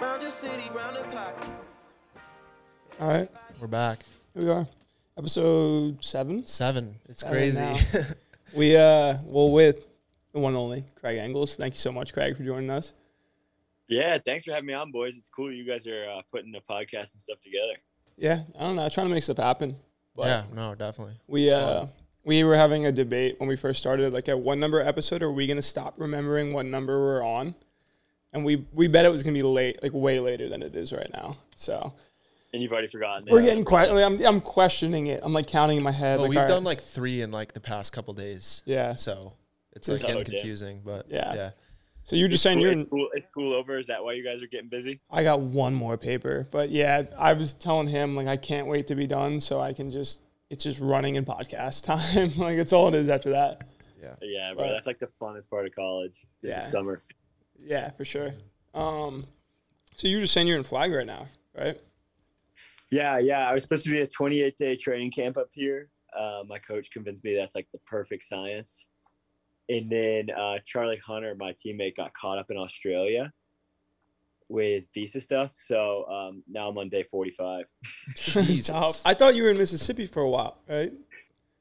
Round your city, round the clock. All right, We're back. here we are. Episode seven. Seven. It's Seven crazy. now. We uh, well, with the one and only Craig Engels. Thank you so much, Craig, for joining us. Yeah, thanks for having me on, boys. It's cool that you guys are uh, putting the podcast and stuff together. Yeah, I don't know, I'm trying to make stuff happen. But yeah, no, definitely. we It's uh, fun. we were having a debate when we first started, like at what number episode are we gonna stop remembering what number we're on? And we we bet it was gonna be late, like way later than it is right now. So And you've already forgotten. we're getting quite. Like, I'm I'm questioning it. I'm like counting in my head. Well, like, we've all right, done like three in like the past couple days. yeah. So it's like getting damn. confusing, but Yeah. yeah. So you're just It's saying cool, you're it's in, cool. It's cool over. Is that why you guys are getting busy? I got one more paper, but yeah, I was telling him like I can't wait to be done so I can just it's just running in podcast time. like it's all it is after that. Yeah, yeah, bro. Right. That's like the funnest part of college. Yeah. summer. Yeah, for sure. Um, so you're just saying you're in flag right now, right? Yeah, yeah. I was supposed to be a 28 day training camp up here. Uh, my coach convinced me that's like the perfect science. And then uh, Charlie Hunter, my teammate, got caught up in Australia with visa stuff. So um, now I'm on day 45. Jesus. I thought you were in Mississippi for a while, right?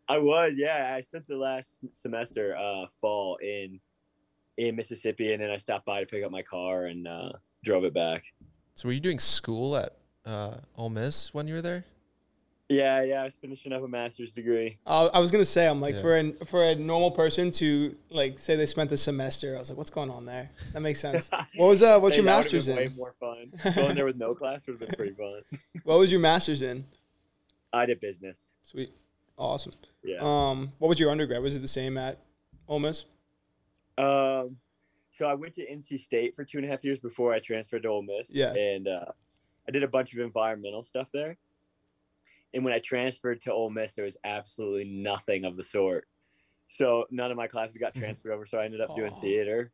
I was, yeah. I spent the last semester, uh, fall in in Mississippi, and then I stopped by to pick up my car and uh, drove it back. So were you doing school at uh, Ole Miss when you were there? Yeah, yeah. I was finishing up a master's degree. Uh, I was gonna say I'm like Yeah. for a for a normal person to like say they spent the semester. I was like, what's going on there? That makes sense. What was uh what's Hey, your that would've master's been Way in? more fun. Going there with no class would have been pretty fun. What was your master's in? I did business. Sweet, awesome. Yeah. Um, what was your undergrad? Was it the same at Ole Miss? Um, so I went to NC State for two and a half years before I transferred to Ole Miss. Yeah. And uh, I did a bunch of environmental stuff there. And when I transferred to Ole Miss, there was absolutely nothing of the sort. So none of my classes got transferred over. So I ended up doing Oh. theater.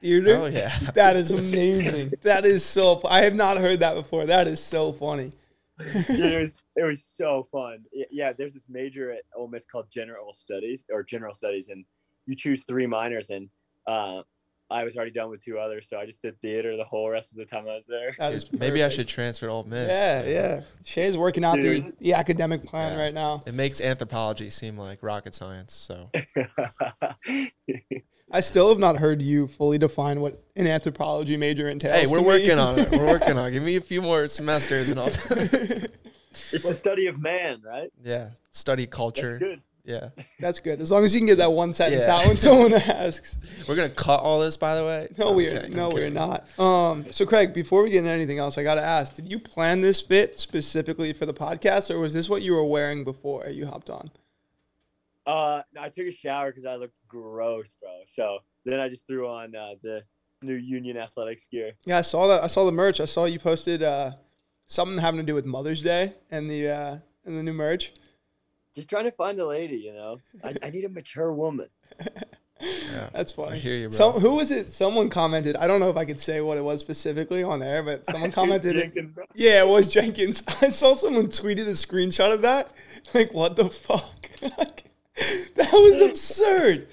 Theater. Oh yeah. That is amazing. that is so. fu- I have not heard that before. That is so funny. Dude, it was it was so fun. Yeah, there's this major at Ole Miss called General Studies or General Studies, and you choose three minors. And uh, I was already done with two others, so I just did theater the whole rest of the time I was there. That is Maybe I should transfer to Ole Miss. Yeah, yeah. Shea's working out the, Dude. the academic plan Yeah. right now. It makes anthropology seem like rocket science. So I still have not heard you fully define what an anthropology major entails. hey, we're to me. working on it. We're working on it. Give me a few more semesters and I'll it's the study of man, right? Yeah. Study That's culture. good. Yeah. That's good. As long as you can get that one sentence Yeah. out when someone asks. We're gonna cut all this by the way. No, I'm we're kidding, I'm no, we're kidding. not. Um, so Craig, before we get into anything else, I gotta ask: Did you plan this fit specifically for the podcast, or was this what you were wearing before you hopped on? Uh, I took a shower because I looked gross, bro. So then I just threw on uh, the new Union Athletics gear. Yeah, I saw that. I saw the merch. I saw you posted uh, something having to do with Mother's Day and the uh, and the new merch. Just trying to find a lady, you know. I, I need a mature woman. Yeah. That's funny. I hear you, bro. Some, who was it? Someone commented. I don't know if I could say what it was specifically on air, but someone commented. Jenkins, bro. Yeah, it was Jenkins. I saw someone tweeted a screenshot of that. Like, what the fuck? that was absurd.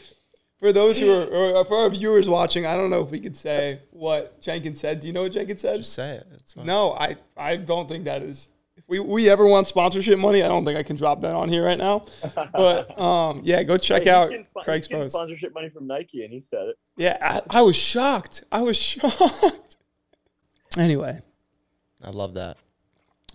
For those who are, or for our viewers watching, I don't know if we could say what Jenkins said. Do you know what Jenkins said? Just say it. It's fine. No, I, I don't think that is. If we, we ever want sponsorship money, I don't think I can drop that on here right now. But um, yeah, go check Hey, out getting Craig's post. sponsorship money from Nike, and he said it. Yeah, I, I was shocked. I was shocked. Anyway, I love that.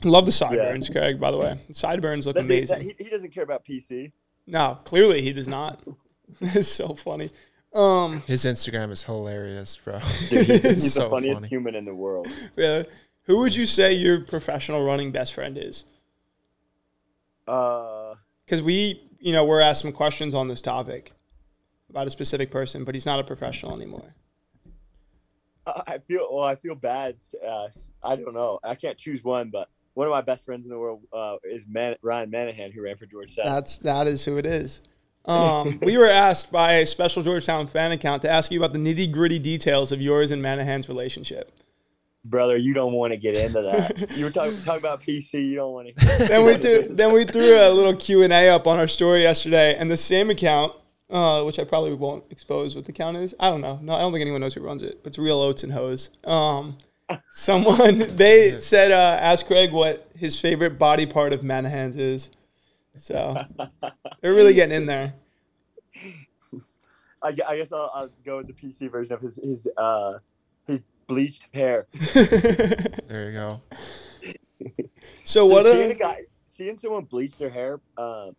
love the sideburns, Craig. By the way, the sideburns look That dude- that- amazing. he, he doesn't care about PC. No, clearly he does not. it's so funny. Um, His Instagram is hilarious, bro. Dude, he's, It's he's so the funniest funny. human in the world. yeah. Who would you say your professional running best friend is? Uh, Because we, you know, we're asked some questions on this topic about a specific person, but he's not a professional anymore. I I feel well. I feel bad. Uh, I don't know. I can't choose one, but one of my best friends in the world uh, is Man- Ryan Manahan, who ran for Georgetown. That's that is who it is. Um, we were asked by a special Georgetown fan account to ask you about the nitty gritty details of yours and Manahan's relationship. Brother, you don't want to get into that. you were talking talking about PC. You don't want to. then we threw then we threw a little Q and A up on our story yesterday, and the same account, uh, which I probably won't expose what the account is. I don't know. No, I don't think anyone knows who runs it. But it's real oats and hose. Um, Someone they said uh, ask Craig what his favorite body part of Manahan's is. So they're really getting in there. I, I guess I'll, I'll go with the PC version of his his uh his bleached hair. There you go. so what? Dude, seeing A, a guy seeing someone bleach their hair, um,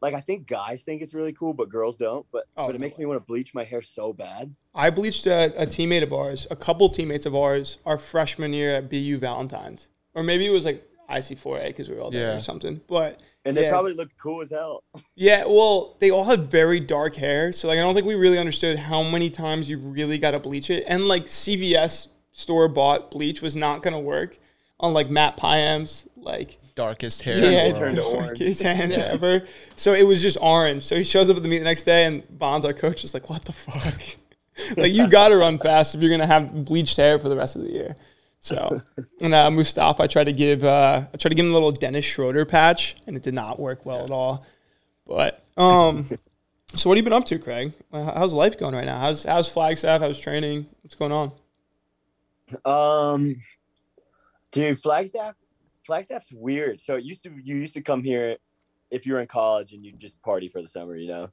like I think guys think it's really cool, but girls don't. But Oh, but it no makes me want to bleach my hair so bad. I bleached a, a teammate of ours, a couple teammates of ours, our freshman year at BU Valentine's, or maybe it was like IC4A because we were all there Yeah. or something. But And they Yeah. probably looked cool as hell. Yeah, well, they all had very dark hair, so like I don't think we really understood how many times you really got to bleach it. And like CVS store bought bleach was not gonna work on like Matt Pyam's like Darkest hair yeah, in the turned world. darkest hand ever. So it was just orange. So he shows up at the meet the next day, and Bonds, our coach, is like, "What the fuck? like you got to run fast if you're gonna have bleached hair for the rest of the year." So, and uh, Mustafa, I tried to give, uh, I tried to give him a little Dennis Schroeder patch, and it did not work well at all. But, um, so what have you been up to, Craig? Uh, How's life going right now? How's how's Flagstaff? How's training? What's going on? Um, dude, Flagstaff, Flagstaff's weird. So it used to you used to come here if you were in college and you'd just party for the summer, you know.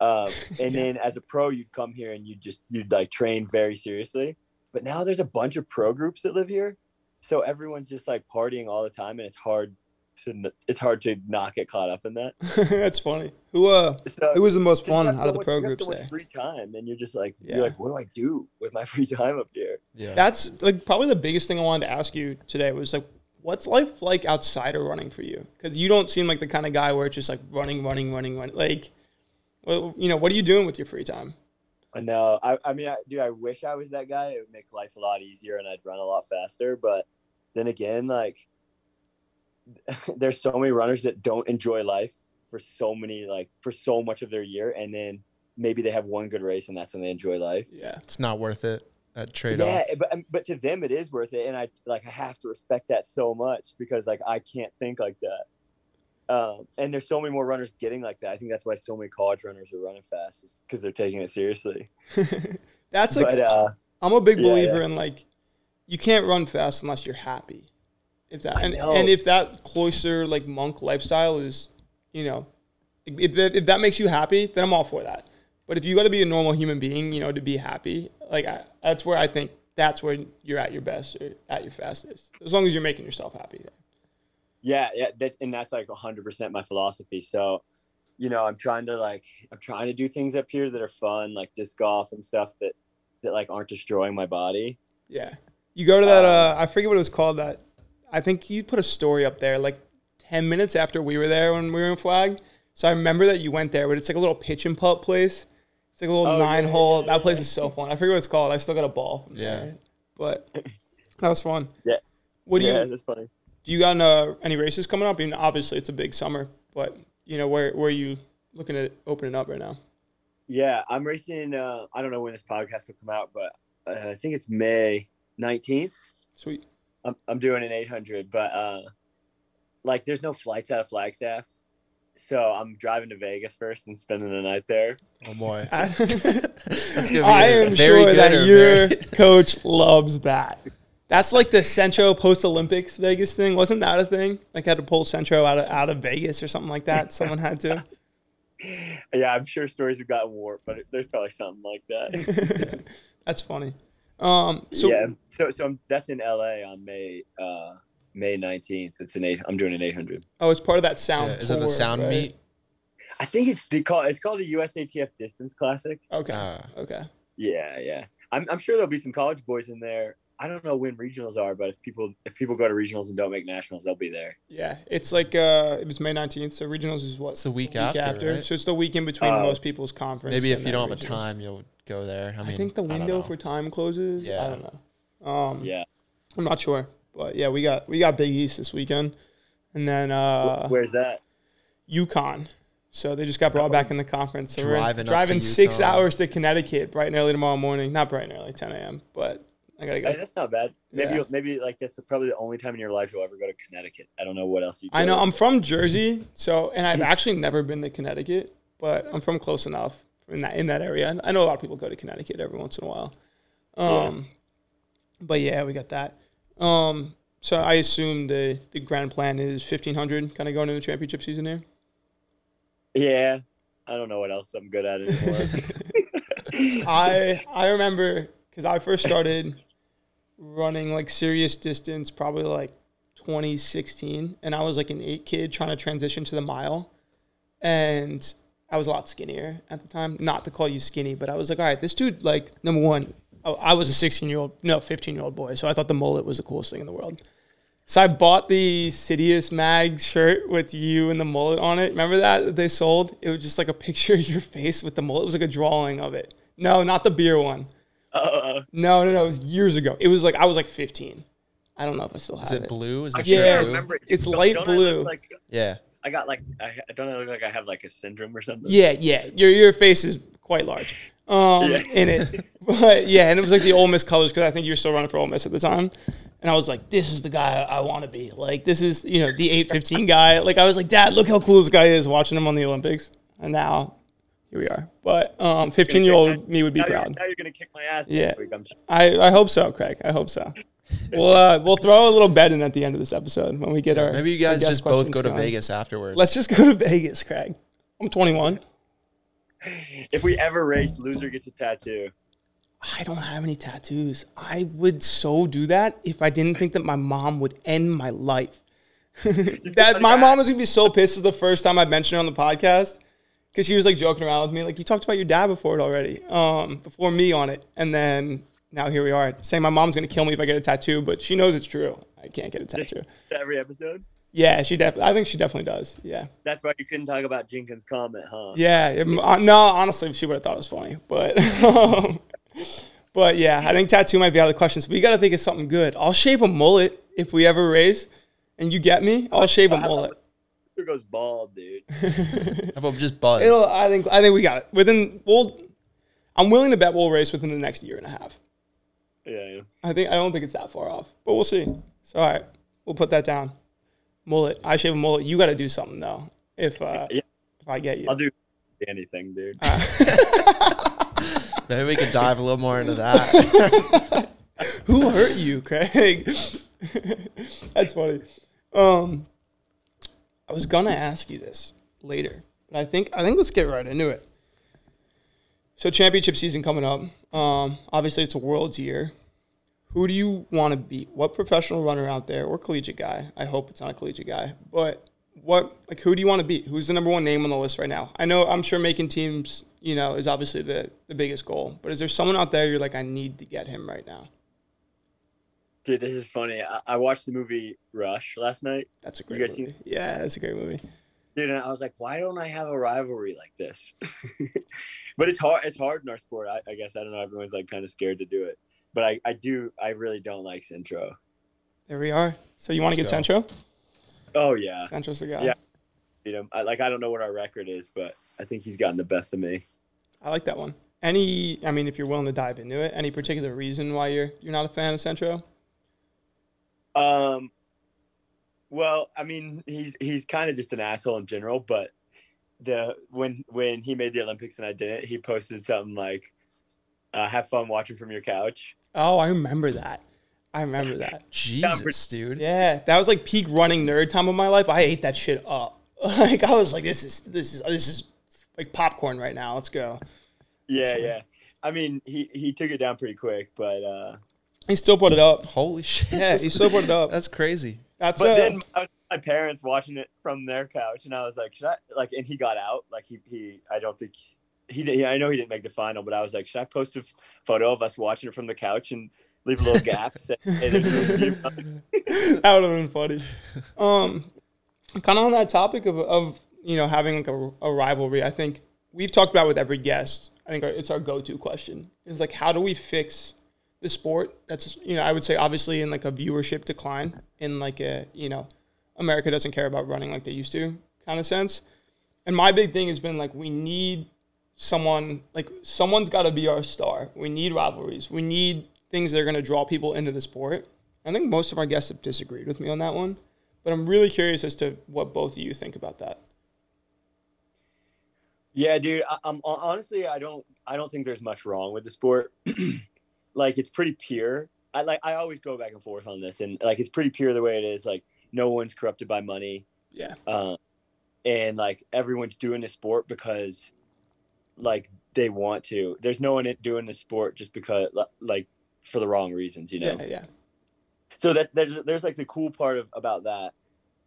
Um, and Yeah. then as a pro, you'd come here and you'd just you'd like train very seriously. But now there's a bunch of pro groups that live here, so everyone's just like partying all the time, and it's hard to it's hard to not get caught up in that. That's funny. Who uh, So who was the most fun out so of the much- pro groups so much there? free time, and you're just like Yeah. you're like, what do I do with my free time up here? Yeah. That's like probably the biggest thing I wanted to ask you today was like, what's life like outside of running for you? Because you don't seem like the kind of guy where it's just like running, running, running, running. Like, well, you know, what are you doing with your free time? I know. I, I mean, I, dude, I wish I was that guy. It would make life a lot easier and I'd run a lot faster. But then again, like, there's so many runners that don't enjoy life for so many, like, for so much of their year. And then maybe they have one good race and that's when they enjoy life. Yeah, It's not worth it. That trade off. Yeah, but um, but to them it is worth it, and I like I have to respect that so much because like I can't think like that. Um, and there's so many more runners getting like that. I think that's why so many college runners are running fast, is because they're taking it seriously. that's like but uh, I'm a big believer yeah. in like, you can't run fast unless you're happy. If that and, and if that cloister like monk lifestyle is, you know, if that, if that makes you happy, then I'm all for that. But if you got to be a normal human being, you know, to be happy, like I, that's where I think that's where you're at your best or at your fastest. As long as you're making yourself happy. Yeah, yeah, that's and that's like 100 percent my philosophy. So, you know, I'm trying to like I'm trying to do things up here that are fun, like disc golf and stuff that that like aren't destroying my body. Yeah. You go to that. Um, Uh, I forget what it was called. That I think you put a story up there like ten minutes after we were there when we were in Flag. So I remember that you went there, but it's like a little pitch and putt place. It's like a little Oh, yeah, nine yeah, hole. yeah, that place yeah. was so fun. I forget what it's called. I still got a ball. From Yeah. there. But that was fun. Yeah. What do yeah, you that's funny. Do? You got uh, any races coming up? I mean, obviously it's a big summer, but you know where where are you looking at opening up right now? Yeah, I'm racing. Uh, I don't know when this podcast will come out, but uh, I think it's May 19th. Sweet. I'm, I'm doing an 800, but uh, like there's no flights out of Flagstaff. So I'm driving to Vegas first and spending the night there. Oh boy. I, That's gonna be I a am very sure good that your very- coach loves that. That's like the Centro post Olympics Vegas thing. Wasn't that a thing? Like had to pull Centro out of out of Vegas or something like that. Someone had to. Yeah, I'm sure stories have gotten warped, but there's probably something like that. That's funny. Um, so yeah, so so I'm, that's in LA on May uh, May 19th. It's an eight. I'm doing an 800. oh, it's part of that sound. Yeah, is it the sound right? meet? I think it's de- called it's called the USATF Distance Classic. Okay. Uh, okay. Yeah, yeah. I'm, I'm sure there'll be some college boys in there. I don't know when regionals are, but if people if people go to regionals and don't make nationals, they'll be there. Yeah, it's like uh, it was May nineteenth. So regionals is what It's the week after, right? So it's the week in between Oh. most people's conference. maybe if you don't have a time, you'll go there. I mean, I, think the window for time closes. Yeah, I don't know. Um, Yeah. I'm not sure, but yeah, we got we got Big East this weekend, and then uh, Where's that? UConn. So they just got brought back in the conference. So Driving we're up to driving six UConn. hours to Connecticut bright and early tomorrow morning. Not bright and early, 10 a.m. But I gotta go. Hey, that's not bad. Maybe Yeah. maybe like that's probably the only time in your life you'll ever go to Connecticut. I don't know what else you. I know I'm from Jersey, so and I've actually never been to Connecticut, but I'm from close enough in that in that area. I know a lot of people go to Connecticut every once in a while. Um, But yeah, we got that. Um, so I assume the the grand plan is fifteen hundred, kind of going into the championship season here. Yeah, I don't know what else I'm good at anymore. I I remember because I first started running like serious distance probably like 2016, and I was like an eight kid trying to transition to the mile, and I was a lot skinnier at the time. Not to call you skinny, but I was like, all right, this dude like number one. oh, I was a 16 year old, no, 15 year old boy, so I thought the mullet was the coolest thing in the world. So I bought the Citius Mag shirt with you and the mullet on it. Remember that that they sold? It was just like a picture of your face with the mullet. It was like a drawing of it. No, not the beer one. Uh, No, no, no. It was years ago. It was like I was like 15. I don't know if I still have Is it blue? Is the I Yeah, blue? remember. it's Don't- light don't I blue. look like Yeah. I got like I I don't I look like I have like a syndrome or something. Yeah, yeah. Your your face is quite large. Um, Yeah. in it, but yeah, and it was like the Ole Miss colors because I think you were still running for Ole Miss at the time. And I was like, this is the guy I want to be. Like, this is you know the eight fifteen guy. Like, I was like, Dad, look how cool this guy is. Watching him on the Olympics, and now here we are. But um, fifteen year old me would be Now you're, proud. now you're gonna kick my ass. Yeah. Week, I'm sure. I, I hope so, Craig. I hope so. We'll uh, we'll throw a little bet in at the end of this episode when we get our Maybe you guys just both go to going. Vegas afterwards. Let's just go to Vegas, Craig. I'm 21. If we ever race, loser gets a tattoo. I don't have any tattoos. I would so do that if I didn't think that my mom would end my life. that my mom was gonna be so pissed Is the first time I mentioned it on the podcast because she was like joking around with me, like you talked about your dad before it already, um, before me on it, and then now here we are saying my mom's gonna kill me if I get a tattoo, but she knows it's true. I can't get a tattoo. Every episode. Yeah, she definitely. I think she definitely does. Yeah, That's why you couldn't talk about Jenkins' comment, huh? yeah. it- uh, no, honestly, she would have thought it was funny, but. um, But yeah, I think tattoo might be out of the question. So we got to think of something good. I'll shave a mullet if we ever raise, and you get me. I'll shave a mullet. Loser goes bald, dude. How about just buzzed? It'll, I think I think we got it within. We'll. I'm willing to bet we'll race within the next year and a half. Yeah, yeah. I think I don't think it's that far off, but we'll see. So all right, we'll put that down. Mullet. I shave a mullet. You got to do something though. If uh, Yeah. if I get you. I'll do anything, dude. Maybe we could dive a little more into that. Who hurt you, Craig? That's funny. Um, I was gonna ask you this later, but I think I think let's get right into it. So championship season coming up. Um, obviously it's a world's year. Who do you want to beat? What professional runner out there or collegiate guy? I hope it's not a collegiate guy, but what like who do you want to beat? Who's the number one name on the list right now? I know I'm sure making teams, you know, is obviously the the biggest goal. But is there someone out there you're like, I need to get him right now? Dude, this is funny. I, I watched the movie Rush last night, That's a You great movie. Yeah, that's a great movie. dude, and I was like, why don't I have a rivalry like this? but it's hard. It's hard in our sport. I, I guess I don't know. Everyone's like kind of scared to do it, but I, I do. I really don't like Centro. There we are. So you want to get Centro? Oh yeah, Centro's the guy. Yeah. beat him. I, like I don't know what our record is, but I think he's gotten the best of me. I like that one. Any, I mean, if you're willing to dive into it, any particular reason why you're you're not a fan of Centro? Um, well, I mean, he's he's kind of just an asshole in general, but the when when he made the Olympics and I didn't, he posted something like, uh, "Have fun watching from your couch." Oh, I remember that. I remember that. Jesus, dude. Yeah, that was like peak running nerd time of my life. I ate that shit up. Like I was like, this is this is this is like popcorn right now. Let's go. Yeah, yeah. I mean, he he took it down pretty quick, but uh, He still put it up. Holy shit. Yeah, he still put it up. That's crazy. That's but uh, then I was my parents watching it from their couch, and I was like, should I like? And he got out. Like he he. I don't think he did. I know he didn't make the final, but I was like, should I post a f- photo of us watching it from the couch and leave a little gap? Say, hey, there's no view. that would have been funny. Um, kind of on that topic of, of you know having like a, a rivalry. I think we've talked about with every guest. I think it's our go-to question. Is like how do we fix the sport? That's you know I would say obviously in like a viewership decline in like a you know America doesn't care about running like they used to kind of sense. And my big thing has been like we need someone like someone's got to be our star. We need rivalries. We need things that are going to draw people into the sport. I think most of our guests have disagreed with me on that one, but I'm really curious as to what both of you think about that. Yeah, dude. I, I'm honestly, I don't, I don't think there's much wrong with the sport. like, it's pretty pure. I like I always go back and forth on this, and like it's pretty pure the way it is. Like no one's corrupted by money, Yeah. uh, and like everyone's doing the sport because like they want to. There's no one doing the sport just because like for the wrong reasons, you know. Yeah. Yeah. so that there's there's like the cool part of about that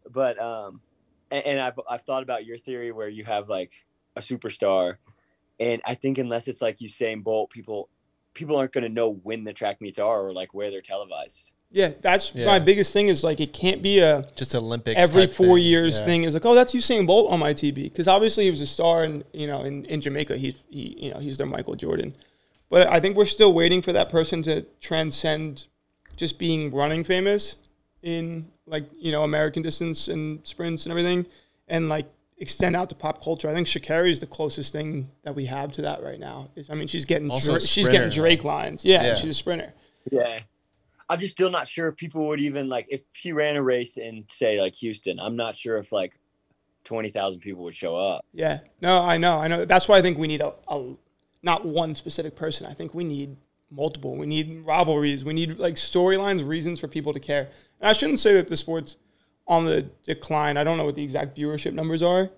but um and, and i've i've thought about your theory where you have like a superstar and i think unless it's like usain bolt people people aren't going to know when the track meets are or like where they're televised Yeah. That's Yeah. my biggest thing is like it can't be a Just Olympics. every four thing. years Yeah. thing is like, oh, that's Usain Bolt on my TV because obviously he was a star and you know in, in Jamaica he's he you know he's their Michael Jordan, but I think we're still waiting for that person to transcend just being running famous in like you know American distance and sprints and everything, and like extend out to pop culture. I think Sha'Carri is the closest thing that we have to that right now. Is I mean she's getting Also a Dra- she's getting sprinter, Drake lines. Yeah, Yeah. she's a sprinter. yeah i'm just still not sure if people would even like if she ran a race in say like houston i'm not sure if like 20000 people would show up Yeah. No, I know. I know. That's why I think we need a, a not one specific person. I think we need multiple. We need rivalries. We need like storylines, reasons for people to care. And I shouldn't say that the sport's on the decline. I don't know what the exact viewership numbers are,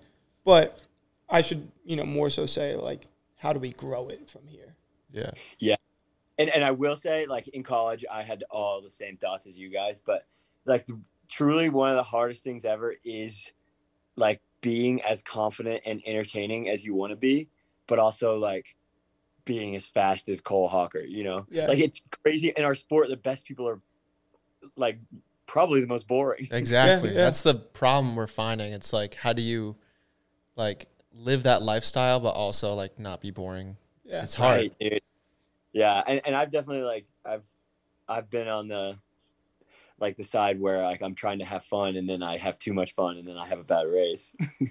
but I should, you know, more so say like, how do we grow it from here? Yeah. Yeah. And and I will say, like in college, I had all the same thoughts as you guys, but like truly one of the hardest things ever is like being as confident and entertaining as you want to be, but also like being as fast as Cole Hocker. You know, Yeah. like it's crazy in our sport. The best people are like probably the most boring. Exactly. yeah. That's the problem we're finding. It's like, how do you like live that lifestyle, but also like not be boring? Yeah. It's hard. Right, dude. Yeah, and, and I've definitely like I've I've been on the like the side where like I'm trying to have fun and then I have too much fun and then I have a bad race.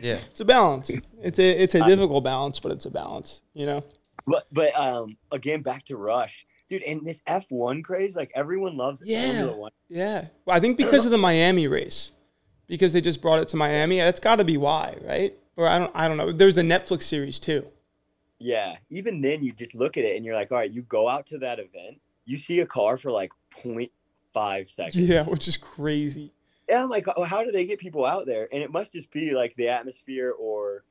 Yeah. it's a balance. It's a it's a I- difficult balance, but it's a balance. You know. but but um again back to Rush, dude, and this F1 craze, like everyone loves Yeah. One. Yeah. Well, I think because of the Miami race, because they just brought it to Miami. That's got to be why, right? Or I don't, I don't know. There's a Netflix series too. Yeah, even then you just look at it and you're like, all right, you go out to that event, you see a car for like 0.5 seconds. Yeah, which is crazy. yeah, I'm like, oh, how do they get people out there? And it must just be like the atmosphere or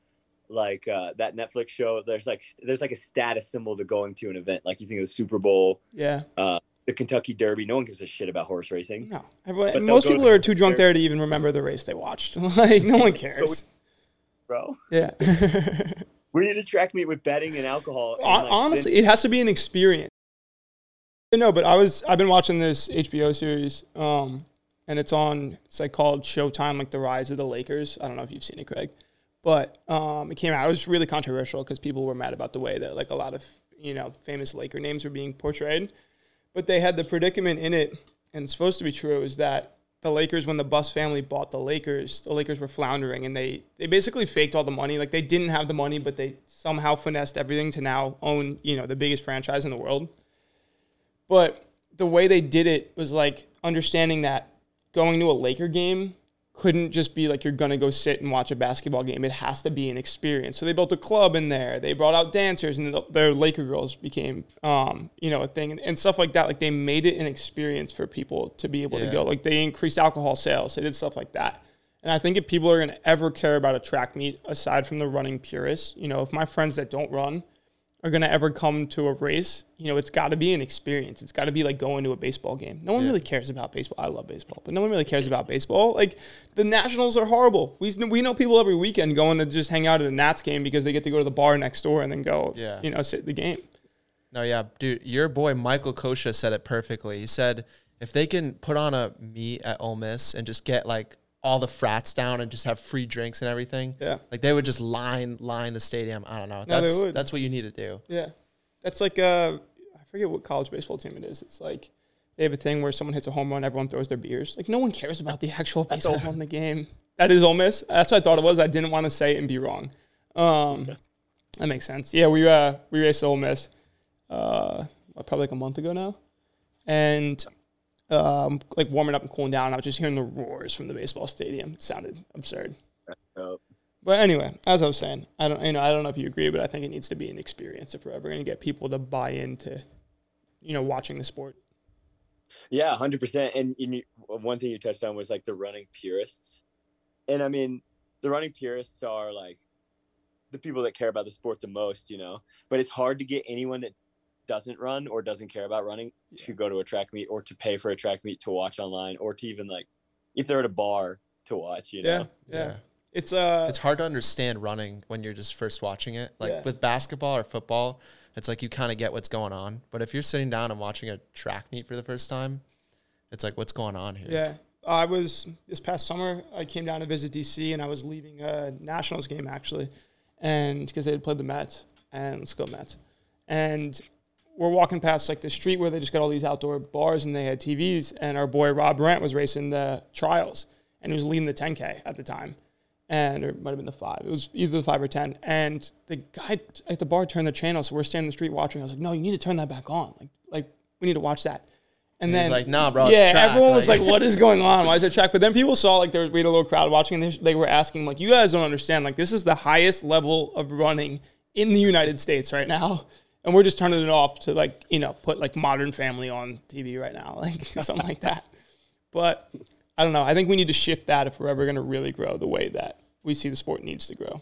like uh, that Netflix show. There's like there's like a status symbol to going to an event. Like you think of the Super Bowl, Yeah. the Kentucky Derby. No one gives a shit about horse racing. No. Everyone, most people to- are too drunk there to even remember the race they watched. like no one cares. Bro, Yeah. we need to track meet with betting and alcohol. and, like, Honestly, it has to be an experience. No, but I was I've been watching this HBO series, um, and it's on it's like called Showtime, like the rise of the Lakers. I don't know if you've seen it, Craig, but um, it came out. It was really controversial because people were mad about the way that like a lot of you know famous Laker names were being portrayed. But they had the predicament in it, and it's supposed to be true, is that the Lakers, when the Buss family bought the Lakers, the Lakers were floundering, and they they basically faked all the money. Like they didn't have the money, but they somehow finessed everything to now own you know the biggest franchise in the world. But the way they did it was like understanding that going to a Laker game couldn't just be like you're gonna go sit and watch a basketball game. It has to be an experience. So they built a club in there. They brought out dancers, and the, their Laker girls became, um, you know, a thing and, and stuff like that. Like they made it an experience for people to be able to go. Like they increased alcohol sales. They did stuff like that. And I think if people are gonna ever care about a track meet, aside from the running purists, you know, if my friends that don't run are going to ever come to a race, you know, it's got to be an experience. It's got to be like going to a baseball game. No one Yeah. really cares about baseball. I love baseball, but no one really cares about baseball. Like the Nationals are horrible. We we know people every weekend going to just hang out at a Nats game because they get to go to the bar next door and then go, Yeah. you know, sit the game. No, yeah, dude, your boy Michael Kosha said it perfectly. He said if they can put on a meet at Ole Miss and just get like all the frats down and just have free drinks and everything, Yeah. like they would just line line the stadium. I don't know. No, they That's would. that's what you need to do. Yeah. That's like uh I forget what college baseball team it is. It's like they have a thing where someone hits a home run, everyone throws their beers. Like no one cares about the actual baseball on the game. That is Ole Miss. That's what I thought it was. I didn't want to say it and be wrong. Um, that makes sense. Yeah, we uh we raced Ole Miss, uh, probably like a month ago now, and um, like warming up and cooling down. I was just hearing the roars from the baseball stadium. It sounded absurd. But anyway, as I was saying, I don't, you know, I don't know if you agree, but I think it needs to be an experience if we're ever going to get people to buy into, you know, watching the sport. Yeah, hundred percent. And one thing you touched on was like the running purists, and I mean, the running purists are like the people that care about the sport the most, you know. But it's hard to get anyone that doesn't run or doesn't care about running to go to a track meet or to pay for a track meet to watch online or to even like if they're at a bar to watch, you Yeah, know. yeah. It's uh, it's hard to understand running when you're just first watching it. Like Yeah. with basketball or football, it's like you kind of get what's going on. But if you're sitting down and watching a track meet for the first time, it's like what's going on here? Yeah. I was this past summer. I came down to visit DC, and I was leaving a Nationals game actually, and because they had played the Mets, and let's go Mets, and we're walking past like the street where they just got all these outdoor bars and they had TVs, and our boy Rob Brandt was racing the trials, and he was leading the 10K at the time, and or it might have been the five. It was either the five or ten, and the guy at the bar turned the channel, so we're standing in the street watching. I was like, no, you need to turn that back on, like like we need to watch that. And And he's then like, "Nah, bro, it's yeah, track." everyone was Like- like, "What is going on? Why is it track?" But then people saw like there was we had a little crowd watching, and they, they were asking like, "You guys don't understand. Like this is the highest level of running in the United States right now, and we're just turning it off to like you know put like Modern Family on TV right now, like something like that." But I don't know. I think we need to shift that if we're ever going to really grow the way that we see the sport needs to grow.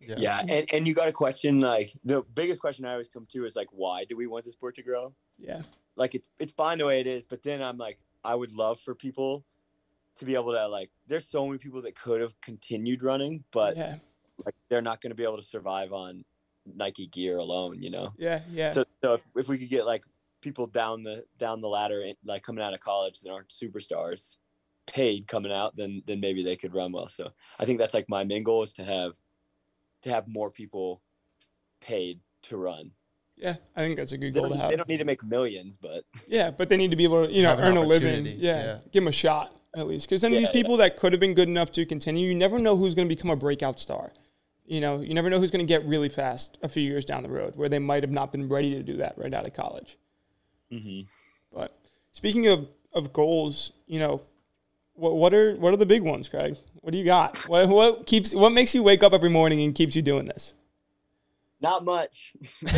Yeah, and and you got a question like the biggest question I always come to is like why do we want the sport to grow? Yeah, Like it's it's fine the way it is, but then I'm like I would love for people to be able to like there's so many people that could have continued running, but yeah, like they're not going to be able to survive on Nike gear alone, you know. yeah, yeah. So so if, if we could get like people down the down the ladder eh, like coming out of college that aren't superstars paid coming out then then maybe they could run well so i think that's like my main goal is to have to have more people paid to run yeah, I think that's a good they goal to have. they don't need to make millions but Yeah, but they need to be able to, you know, earn a living. Yeah, yeah. give them a shot at least. Because then Yeah, these yeah. people that could have been good enough to continue, you never know who's going to become a breakout star. You know, you never know who's going to get really fast a few years down the road, where they might have not been ready to do that right out of college. mm-hmm. But speaking of, of goals, you know, what what are what are the big ones, Craig? What do you got? What what keeps what makes you wake up every morning and keeps you doing this? not much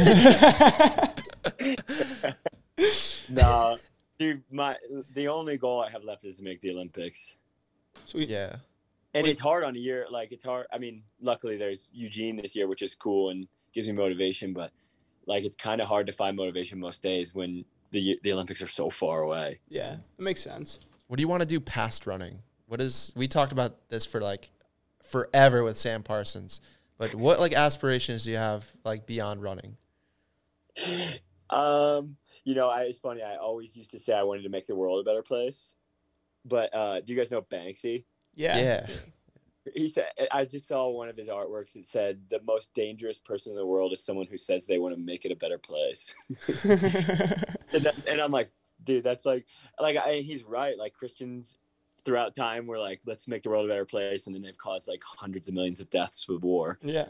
no dude my the only goal i have left is to make the olympics Sweet. Yeah. And Wait. it's hard on a year like it's hard i mean luckily there's eugene this year which is cool and gives me motivation but like it's kind of hard to find motivation most days when the the olympics are so far away Yeah, it makes sense. What do you want to do past running? What is we talked about this for like forever with Sam Parsons, but what like aspirations do you have like beyond running? um you know I, it's funny i always used to say i wanted to make the world a better place but uh do you guys know banksy Yeah. Yeah. he said i just saw one of his artworks that said the most dangerous person in the world is someone who says they want to make it a better place and, that, and i'm like dude that's like like I, he's right like christians throughout time were like let's make the world a better place and then they've caused like hundreds of millions of deaths with war yeah.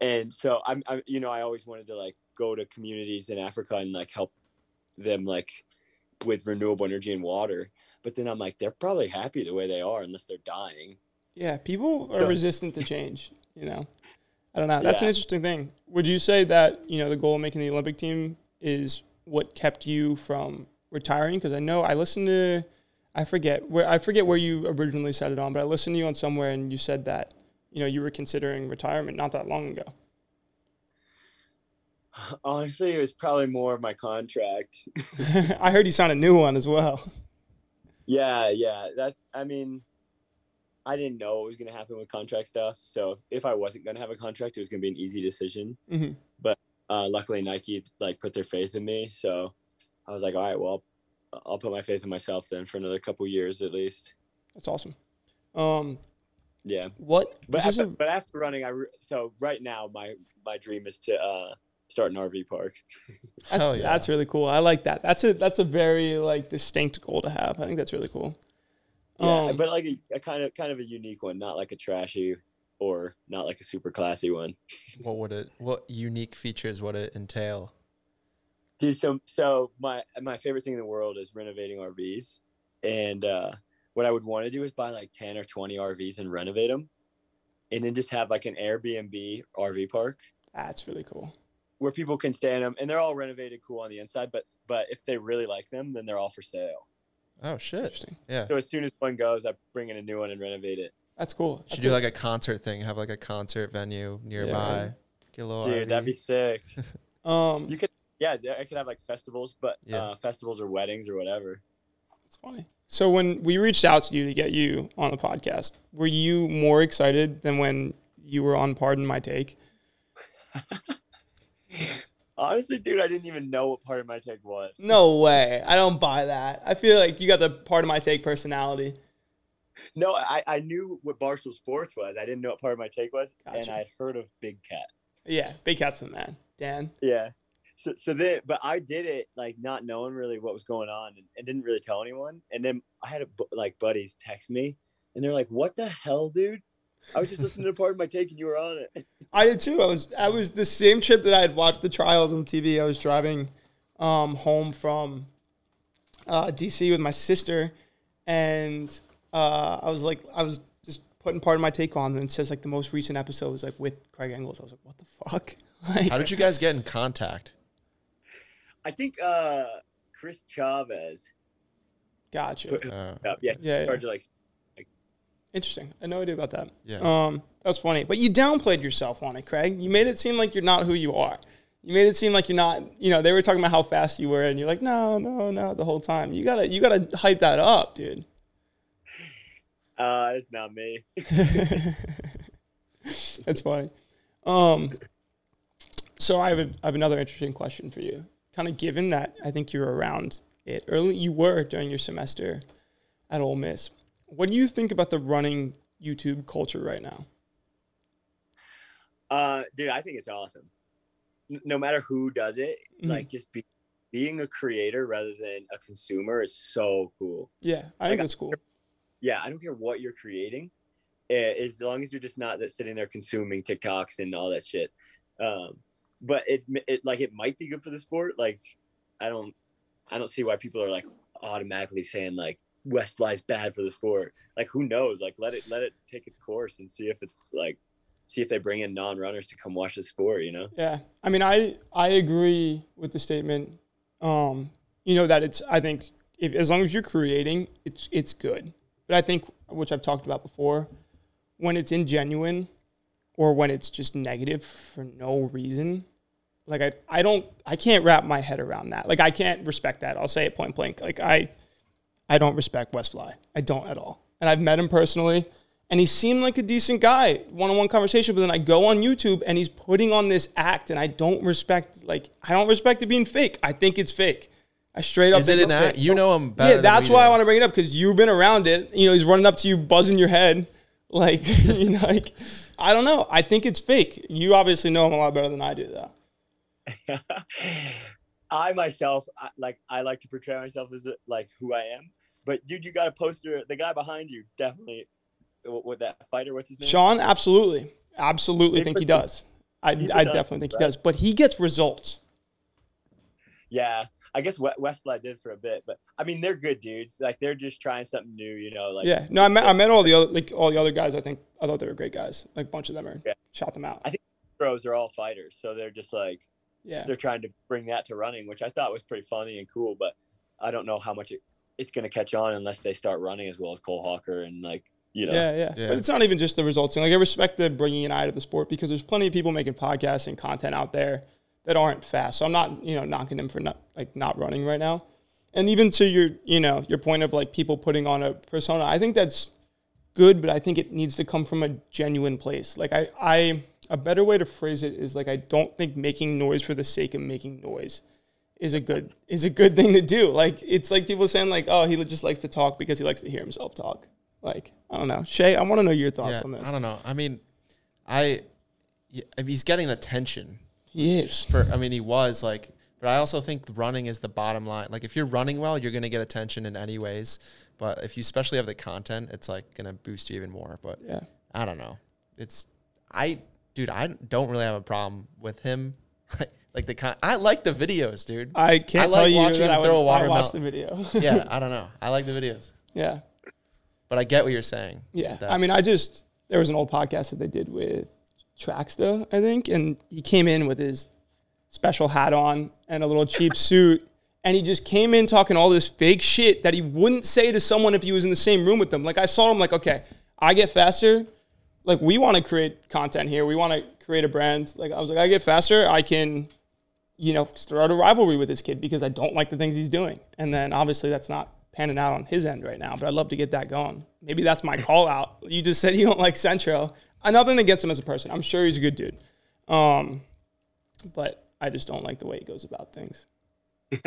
and so I'm, I'm you know i always wanted to like go to communities in africa and like help them like with renewable energy and water but then i'm like they're probably happy the way they are unless they're dying Yeah, people are Yeah. resistant to change. You know, I don't know. That's an interesting thing. Would you say that you know the goal of making the Olympic team is what kept you from retiring? Because I know I listened to, I forget where I forget where you originally said it on, but I listened to you on somewhere and you said that you know you were considering retirement not that long ago. honestly it was probably more of my contract I heard you signed a new one as well. Yeah, yeah. That's I mean, I didn't know what was gonna happen with contract stuff. So if I wasn't gonna have a contract, it was gonna be an easy decision. Mhm. But uh, luckily Nike like put their faith in me. So I was like, all right, well, I'll put my faith in myself then for another couple years at least. That's awesome. Um, Yeah. what? But after, a- but after running, I re- so right now my my dream is to uh, start an RV park. That's, Hell yeah. that's really cool. I like that. That's a that's a very like distinct goal to have. I think that's really cool. Yeah, Um, but like a, a kind of kind of a unique one, not like a trashy or not like a super classy one. What would it? What unique features would it entail? Dude, so so my my favorite thing in the world is renovating RVs, and uh, what I would want to do is buy like ten or twenty RVs and renovate them, and then just have like an Airbnb RV park. That's really cool. Where people can stay in them, and they're all renovated, cool on the inside. But but if they really like them, then they're all for sale. Oh shit. Interesting. Yeah. So as soon as one goes, I bring in a new one and renovate it. That's cool. Should That's do a- like a concert thing. Have like a concert venue nearby. Get a little. Dude, that'd be sick. um. You could, yeah, I could have like festivals, but Yeah. uh, festivals or weddings or whatever. It's funny. So when we reached out to you to get you on the podcast, were you more excited than when you were on Pardon My Take? Honestly, dude, I didn't even know what Pardon My Take was. No way. I don't buy that. I feel like you got the Pardon My Take personality. No, I, I knew what Barstool Sports was. I didn't know what Pardon My Take was, and I'd heard of Big Cat. Yeah, Big Cat's the man. Dan. Yeah. So, so then, but I did it like not knowing really what was going on, and, and didn't really tell anyone. And then I had a, like buddies text me, and they're like, "What the hell, dude? I was just listening to Pardon My Take, and you were on it." I did too. I was I was the same trip that I had watched the trials on TV. I was driving um, home from uh, DC with my sister, and uh, I was like, I was just putting Pardon My Take on, and it says like the most recent episode was like with Craig Engels. I was like, what the fuck? Like, How did you guys get in contact? I think uh Chris Chavez. gotcha. put Uh, up. Yeah, Yeah, yeah. charged like Interesting. I had no idea about that. yeah. Um, that's funny. But you downplayed yourself on it, Craig. You made it seem like you're not who you are. You made it seem like you're not. You know, they were talking about how fast you were, and you're like, no, no, no, the whole time. You gotta, you gotta hype that up, dude. uh, it's not me. That's funny. Um, so I have, a, I have another interesting question for you. Kind of given that I think you're around it early, you were during your semester at Ole Miss. What do you think about the running YouTube culture right now? Uh, dude, I think it's awesome. No matter who does it, Mhm. like just be, being a creator rather than a consumer is so cool. Yeah, I think Like, that's cool. Yeah, I don't care what you're creating, eh, as long as you're just not that sitting there consuming TikToks and all that shit. Um, but it, it like it might be good for the sport. Like, I don't, I don't see why people are like automatically saying like West Fly's bad for the sport. Like, who knows? Like, let it let it take its course and see if it's like, see if they bring in non-runners to come watch the sport. You know? Yeah, I mean, I I agree with the statement. Um, you know that it's. I think if, as long as you're creating, it's it's good. But I think, which I've talked about before, when it's ingenuine, or when it's just negative for no reason, like I I don't I can't wrap my head around that. Like I can't respect that. I'll say it point blank. Like I I don't respect Westfly. I don't at all. And I've met him personally, and he seemed like a decent guy, one-on-one conversation. But then I go on YouTube, and he's putting on this act, and I don't respect. Like I don't respect it being fake. I think it's fake. I straight up Is it an act? You know him better. Yeah, than that's we why I want to bring it up because you've been around it. You know, he's running up to you, buzzing your head, like you know, like I don't know. I think it's fake. You obviously know him a lot better than I do, though. I myself, I, like, I like to portray myself as like who I am. But dude, you got a poster. The guy behind you definitely. What, what that fighter? What's his name? Sean, absolutely, absolutely think he does. I, he I definitely think he does. But he gets results. Yeah, I guess West Westfly did for a bit, but I mean they're good dudes. Like they're just trying something new, you know. Like yeah, no, I met I met all the other like all the other guys. I think I thought they were great guys. Like a bunch of them are Yeah. shot them out. I- think pros are all fighters, so they're just like Yeah, they're trying to bring that to running, which I thought was pretty funny and cool. But I don't know how much it, it's going to catch on unless they start running as well as Cole Hocker and like you know. Yeah, yeah, Yeah. But it's not even just the results thing. Like I respect the bringing an eye to the sport because there's plenty of people making podcasts and content out there that aren't fast. So I'm not, you know, knocking them for not like not running right now. And even to your, you know, your point of like people putting on a persona, I think that's good, but I think it needs to come from a genuine place. Like I, I, a better way to phrase it is like I don't think making noise for the sake of making noise is a good is a good thing to do. Like it's like people saying like, oh, he just likes to talk because he likes to hear himself talk. Like I don't know, Shea. I want to know your thoughts Yeah, on this. I don't know. I mean, I, I mean, he's getting attention He is. for. I mean, he was like, but I also think running is the bottom line. Like, if you're running well, you're gonna get attention in any ways. But if you especially have the content, it's like gonna boost you even more. But Yeah. I don't know. It's I, dude. I don't really have a problem with him. like the con- I like the videos, dude. I can't I tell like you watching that I, throw a would, I watched the video. yeah, I don't know. I like the videos, yeah. but I get what you're saying. Yeah. I mean, I just there was an old podcast that they did with Traxta, I think, and he came in with his special hat on and a little cheap suit. And he just came in talking all this fake shit that he wouldn't say to someone if he was in the same room with them. Like I saw him like, okay, I get faster. Like we want to create content here. We want to create a brand. Like I was like, I get faster. I can, you know, start a rivalry with this kid because I don't like the things he's doing. And then obviously that's not panning out on his end right now. But I'd love to get that going. Maybe that's my call out. You just said you don't like Centro. I nothing against him as a person. I'm sure he's a good dude. Um, but I just don't like the way he goes about things.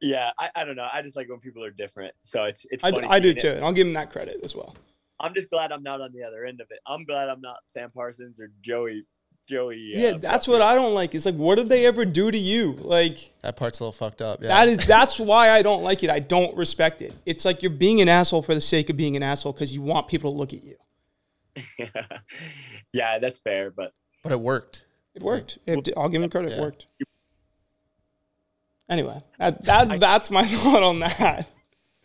yeah, I, I don't know. I just like when people are different. So it's it's. I, funny I do too. it. I'll give him that credit as well. I'm just glad I'm not on the other end of it. I'm glad I'm not Sam Parsons or Joey. Joey. Yeah, that's what I don't like. It's like, what did they ever do to you? Like That part's a little fucked up. Yeah. that is that's why I don't like it. I don't respect it. It's like you're being an asshole for the sake of being an asshole because you want people to look at you. yeah, that's fair, but but it worked. It worked. It- I'll give him credit. It worked. Anyway, that, that that's my thought on that.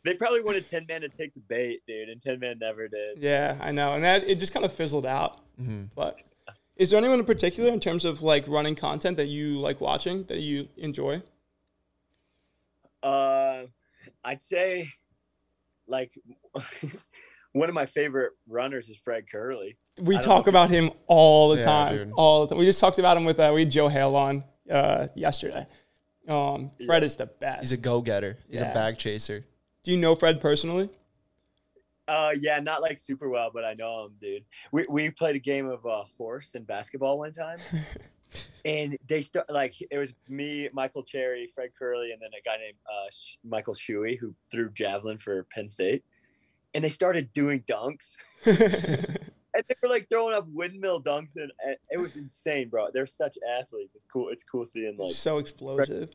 they probably wanted Ten Man to take the bait, dude, and Ten Man never did. Yeah, I know, and that it just kind of fizzled out. hmm But is there anyone in particular in terms of like running content that you like watching that you enjoy? Uh, I'd say, like, one of my favorite runners is Fred Curley. We talk know. about him all the Yeah, time. dude. All the time. We just talked about him with uh, we had Joe Hale on uh, yesterday. Um, Fred Yeah. is the best. He's a go getter. He's Yeah. a bag chaser. Do you know Fred personally? Uh, yeah, not like super well, but I know him, dude. We we played a game of uh, horse and basketball one time, and they start like it was me, Michael Cherry, Fred Curley, and then a guy named uh, Sh- Michael Shuey who threw javelin for Penn State, and they started doing dunks, and they were like throwing up windmill dunks, and, and it was insane, bro. They're such athletes. It's cool. It's cool seeing like so explosive.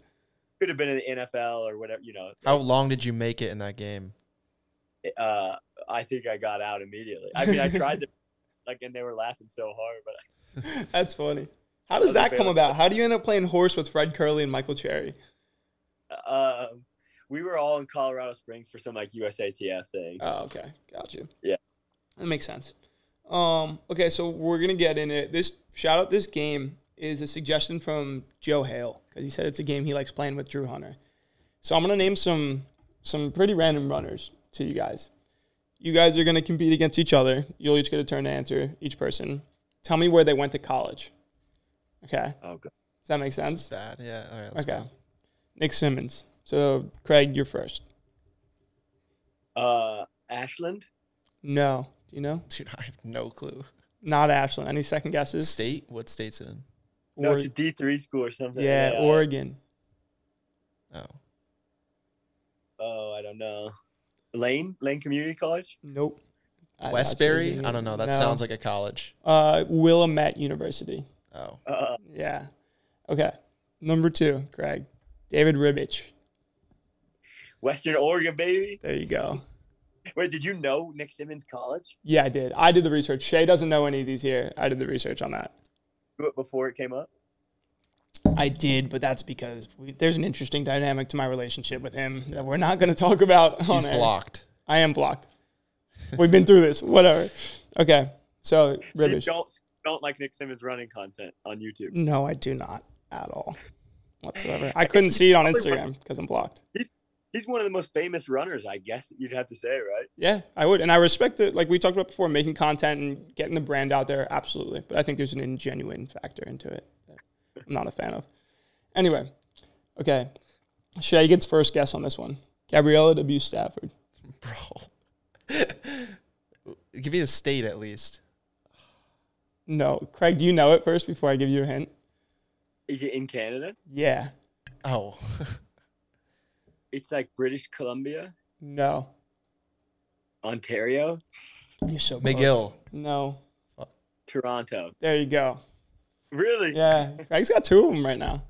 could have been in the NFL or whatever, you know. How long did you make it in that game? Uh, I think I got out immediately. I mean, I tried to, like, and they were laughing so hard, but That's funny. How does that come about? How do you end up playing horse with Fred Curley and Michael Cherry? um, we were all in Colorado Springs for some like USATF thing. Oh, okay. Got you. Yeah. That makes sense. Um, okay, so we're gonna get in it. This shout out this game is a suggestion from Joe Hale because he said it's a game he likes playing with Drew Hunter. So I'm gonna name some some pretty random runners to you guys. You guys are gonna compete against each other. You'll each get a turn to answer each person. Tell me where they went to college. Okay, Oh, God. does that make It's sense? bad. Yeah. All right. Let's Okay. go. Nick Symmonds. So Craig, you're first. Uh, Ashland. No, do you know? Dude, I have no clue. Not Ashland. Any second guesses? State? What state's it in? No, Or- it's a D three school or something. yeah, Oregon. Oh. Oh, I don't know. Lane, Lane Community College. Nope. I- Westbury? that's- I don't know. That no. sounds like a college. uh, Willamette University. Oh. Uh, Yeah. Okay. Number two, Craig. David Ribich. Western Oregon, baby. There you go. Wait, did you know Nick Symmonds College Yeah, I did. I did the research. Shay doesn't know any of these here. I did the research on that. before it came up? I did, but that's because we, there's an interesting dynamic to my relationship with him that we're not going to talk about. on He's air. blocked. I am blocked. We've been through this. Whatever. Okay. So So you don't don't like Nick Symmonds running content on YouTube. No, I do not at all whatsoever. I couldn't see it on Instagram because I'm blocked. He's he's one of the most famous runners, I guess you'd have to say, right? Yeah, I would. And I respect it. Like we talked about before, making content and getting the brand out there. Absolutely. But I think there's an ingenuine factor into it that I'm not a fan of. Anyway, okay. Shay gets first guess on this one. Gabriela W. Stafford. Bro. Give me a state at least. No. Craig, do you know it first before I give you a hint? Is it in Canada? Yeah. Oh. It's like British Columbia, No. Ontario, You're so close. McGill. No. Toronto. There you go. Really? Yeah. Craig's got two of them right now.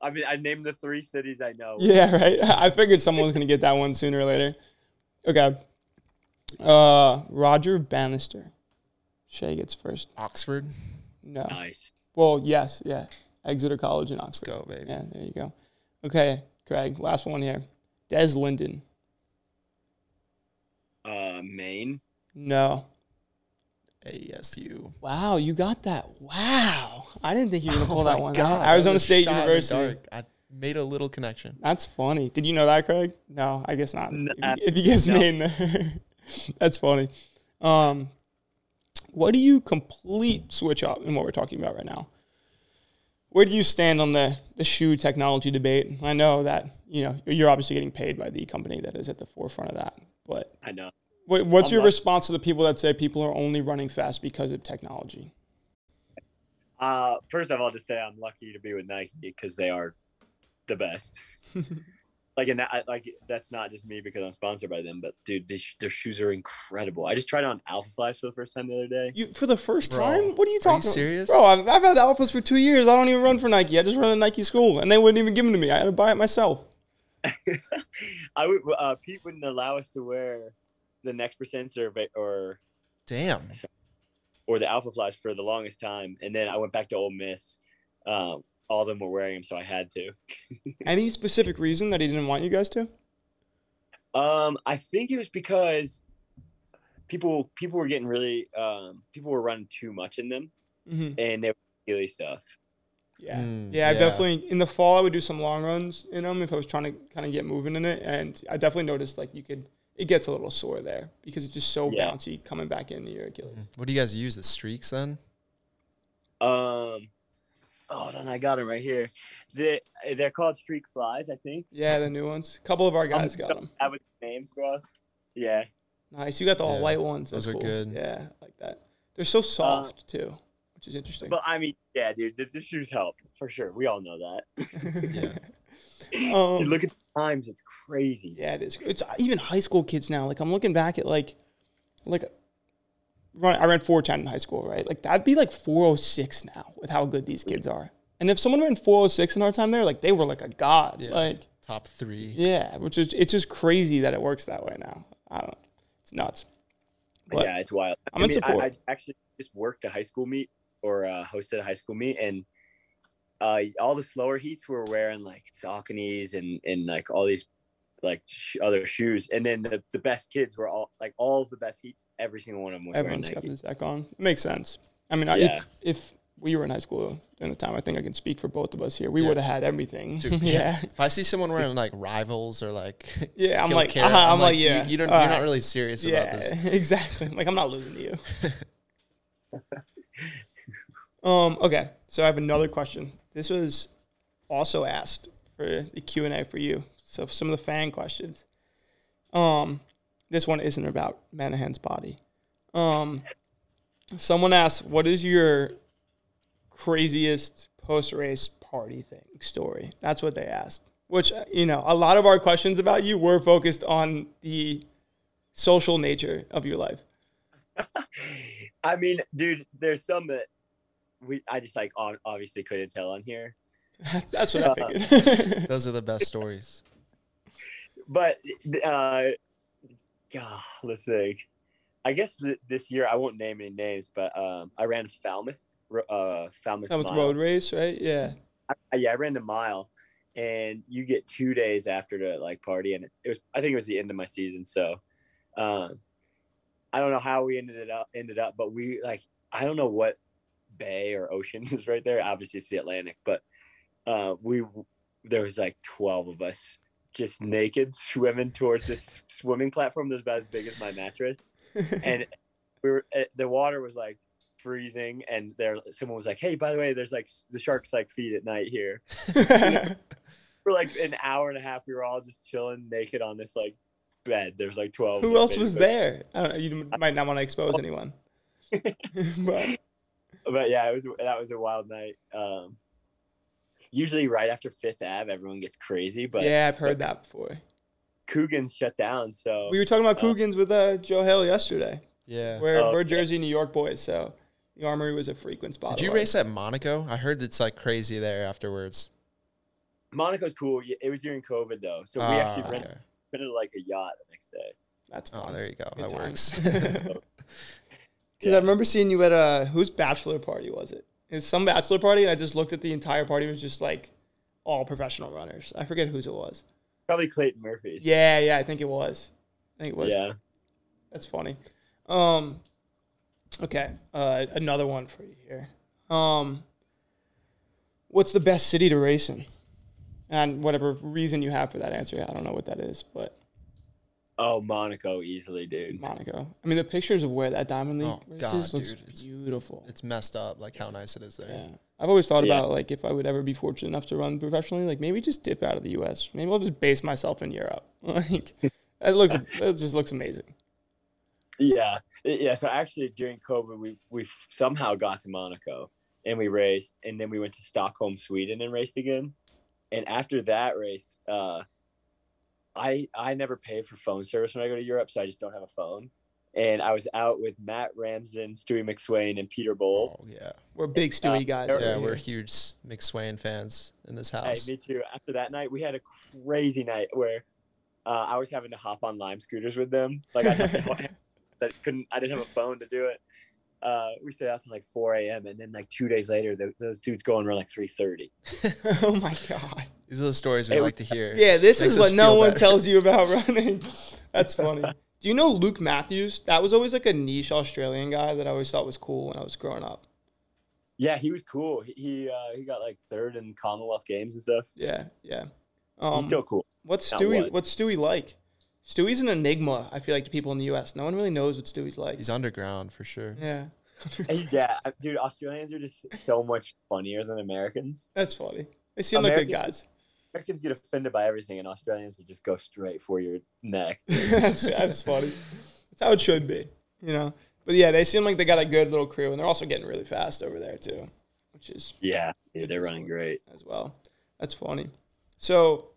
I mean, I named the three cities I know. Yeah, right. I figured someone was going to get that one sooner or later. Okay. Uh, Roger Bannister. Shay gets first. Oxford. No. Nice. Well, yes, yeah. Exeter College in Let's Oxford. go, baby. Yeah, there you go. Okay, Craig. Last one here. Des Linden. Uh, Maine. No. ASU. Wow, you got that. Wow. I didn't think you were going to pull Oh that my one God, out. Arizona State shot in the University. I made a little connection. That's funny. Did you know that, Craig? No, I guess not. Nah, if, you, if you guess no. Maine there. That's funny. Um, what do you complete switch up in what we're talking about right now? Where do you stand on the, the shoe technology debate? I know that, you know, you're obviously getting paid by the company that is at the forefront of that. But I know. What, what's I'm your lucky. response to the people that say people are only running fast because of technology? Uh, first of all, just say I'm lucky to be with Nike because they are the best. like, and that, like that's not just me because I'm sponsored by them, but dude, they sh- their shoes are incredible. I just tried on Alpha Flies for the first time the other day. You for the first Bro, time? What are you are you talking? about? serious? bro? I've, I've had Alphas for two years. I don't even run for Nike. I just run a Nike school, and they wouldn't even give them to me. I had to buy it myself. I would. Uh, Pete wouldn't allow us to wear the next percent or or Damn. or the Alpha Flies for the longest time, and then I went back to Ole Miss. Um, all of them were wearing them, so I had to. Any specific reason that he didn't want you guys to? Um, I think it was because people people were getting really um people were running too much in them, Mm-hmm. and they were silly stuff. Yeah. Mm, yeah, I definitely in the fall I would do some long runs in them if I was trying to kind of get moving in it, and I definitely noticed like you could it gets a little sore there because it's just so Yeah. bouncy coming back into your Achilles. What do you guys use? The streaks then? Um, oh, then I got them right here. They they're called Streak Flies, I think. Yeah, the new ones. A couple of our guys got so them. bad with names, bro. Yeah. Nice. You got the all Yeah, white ones. those are cool. good. Yeah, I like that. They're so soft too, which is interesting. But I mean, yeah, dude, the, the shoes help for sure. We all know that. Um, look at the times; it's crazy. Yeah, it is. It's even high school kids now. Like I'm looking back at like, like, run. I ran 410 in high school, right? Like that'd be like 406 now with how good these kids are. And if someone ran 406 in our time there, like they were like a god. Yeah. Like Top three. yeah, which is it's just crazy that it works that way now. I don't know. It's nuts. But yeah, it's wild. I'm I in support. I, I actually just worked a high school meet or uh, hosted a high school meet, and uh, all the slower heats were wearing like Sauconys and and like all these like sh- other shoes, and then the, the best kids were all like all of the best heats. Every single one of them was everyone's wearing got Nike. this deck on. It makes sense. I mean, I if, if we were in high school during the time, I think I can speak for both of us here. We Yeah. would have had everything. Dude, yeah. If I see someone wearing like rivals or like Yeah, I'm like, Carrot, uh-huh, I'm, like, you- yeah. you, don't, all you're right. not really serious about yeah, this. exactly. Like I'm not losing to you. um. Okay. So I have another question. This was also asked for the Q and A for you. So some of the fan questions. Um, this one isn't about Manahan's body. Um, someone asked, "What is your craziest post race party thing story?" That's what they asked. Which uh, you know, a lot of our questions about you were focused on the social nature of your life. I mean, dude, there's some that we I just like obviously couldn't tell on here, That's what I figured. Those are the best stories. but uh, God, let's see. I guess th- this year I won't name any names, but um, I ran Falmouth, uh, Falmouth, that was mile. road race, right? Yeah. I, yeah, I ran the mile, and you get two days after to like party, and it, it was I think it was the end of my season, so um, I don't know how we ended it up ended up, but we like I don't know what bay or ocean is right there. Obviously, it's the Atlantic, but uh, we there was like twelve of us just naked swimming towards this swimming platform that's about as big as my mattress and we were uh, the water was like freezing and there someone was like hey by the way there's like the sharks like feed at night here for like an hour and a half we were all just chilling naked on this like bed there's like 12 Who else was there? I don't know. You might not want to expose anyone. but but yeah it was that was a wild night um usually right after fifth ave everyone gets crazy but yeah, I've heard that before. coogan's shut down so We were talking about Uh, Coogan's with uh, Joe Hill yesterday. Yeah. We're, Oh, we're yeah. Jersey, New York boys, so the Armory was a frequent spot. Did you race at Monaco? I heard it's like crazy there afterwards. monaco's cool it was during covid though so we Ah, actually rented, okay. rented like a yacht the next day That's Oh, there you go. Good That times. works. Because I remember seeing you at a whose bachelor party was it? It was some bachelor party, and I just looked at the entire party. It was just like all professional runners. I forget whose it was. probably clayton murphy's Yeah, yeah, I think it was. I think it was. yeah That's funny. Um, Okay, uh, another one for you here. Um, what's the best city to race in? And whatever reason you have for that answer, I don't know what that is, but Oh, Monaco, easily, dude. Monaco. I mean, the pictures of where that Diamond League Oh, races God, looks dude, it's- beautiful. It's messed up, like how nice it is there. Yeah. I've always thought Yeah. about like if I would ever be fortunate enough to run professionally, like maybe just dip out of the U.S. Maybe I'll just base myself in Europe. Like that looks, that just looks amazing. Yeah, yeah. So actually, during COVID, we we somehow got to Monaco and we raced, and then we went to Stockholm, Sweden, and raced again. And after that race, uh, I I never pay for phone service when I go to Europe, so I just don't have a phone. And I was out with Matt Ramsden, Stewie McSweyn, and Peter Bol. Oh yeah, We're big Stewie Uh, guys. yeah, over yeah. here. We're huge McSweyn fans in this house. Hey, me too. After that night, we had a crazy night where uh, I was having to hop on Lime scooters with them. Like I that couldn't. I didn't have a phone to do it. Uh, we stayed out till like 4 a.m. and then like two days later, the, those dudes going around like 3:30. oh my god. These are the stories we Hey, like to hear. Yeah, this Makes is what no feel one better. tells you about running. That's funny. Do you know Luke Matthews? That was always like a niche Australian guy that I always thought was cool when I was growing up. Yeah, he was cool. He he, uh, he got like third in Commonwealth Games and stuff. Yeah, yeah. He's Um, still cool. what's Now Stewie? what? What's Stewie like? Stewie's an enigma. I feel like to people in the U.S. No one really knows what Stewie's like. He's underground for sure. Yeah, yeah, dude, Australians are just so much funnier than Americans. that's funny. They seem like good guys. Americans get offended by everything, and Australians will just go straight for your neck. that's that's funny. That's how it should be, you know. But yeah, they seem like they got a good little crew, and they're also getting really fast over there too, which is Yeah, dude, they're running great. as well. That's funny. So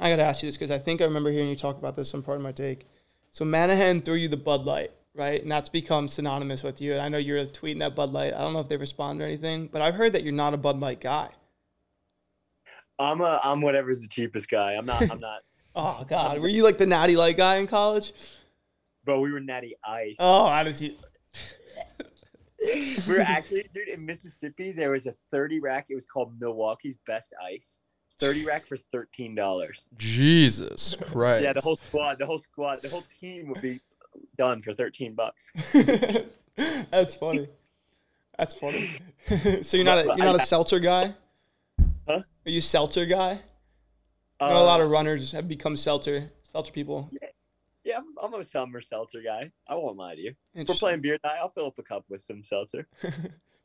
I got to ask you this because I think I remember hearing you talk about this on Pardon My Take. So Manahan threw you the Bud Light, right? And that's become synonymous with you. I know you're tweeting that Bud Light. I don't know if they respond or anything, but I've heard that you're not a Bud Light guy. I'm a I'm whatever's the cheapest guy. I'm not I'm not. Oh God, were you like the Natty Light guy in college? Bro, we were Natty Ice. Oh, how did you? we were actually, dude, in Mississippi. There was a 30 rack. It was called Milwaukee's Best Ice. 30 rack for thirteen dollars. Jesus Christ. Yeah, the whole squad, the whole squad, the whole team would be done for 13 bucks. that's funny. That's funny. so you're not a, you're not a seltzer guy. Huh? Are you a seltzer guy? Know a lot of uh, runners have become seltzer seltzer people. Yeah, I'm, I'm a summer seltzer guy. I won't lie to you. If we're playing beer night, I'll fill up a cup with some seltzer.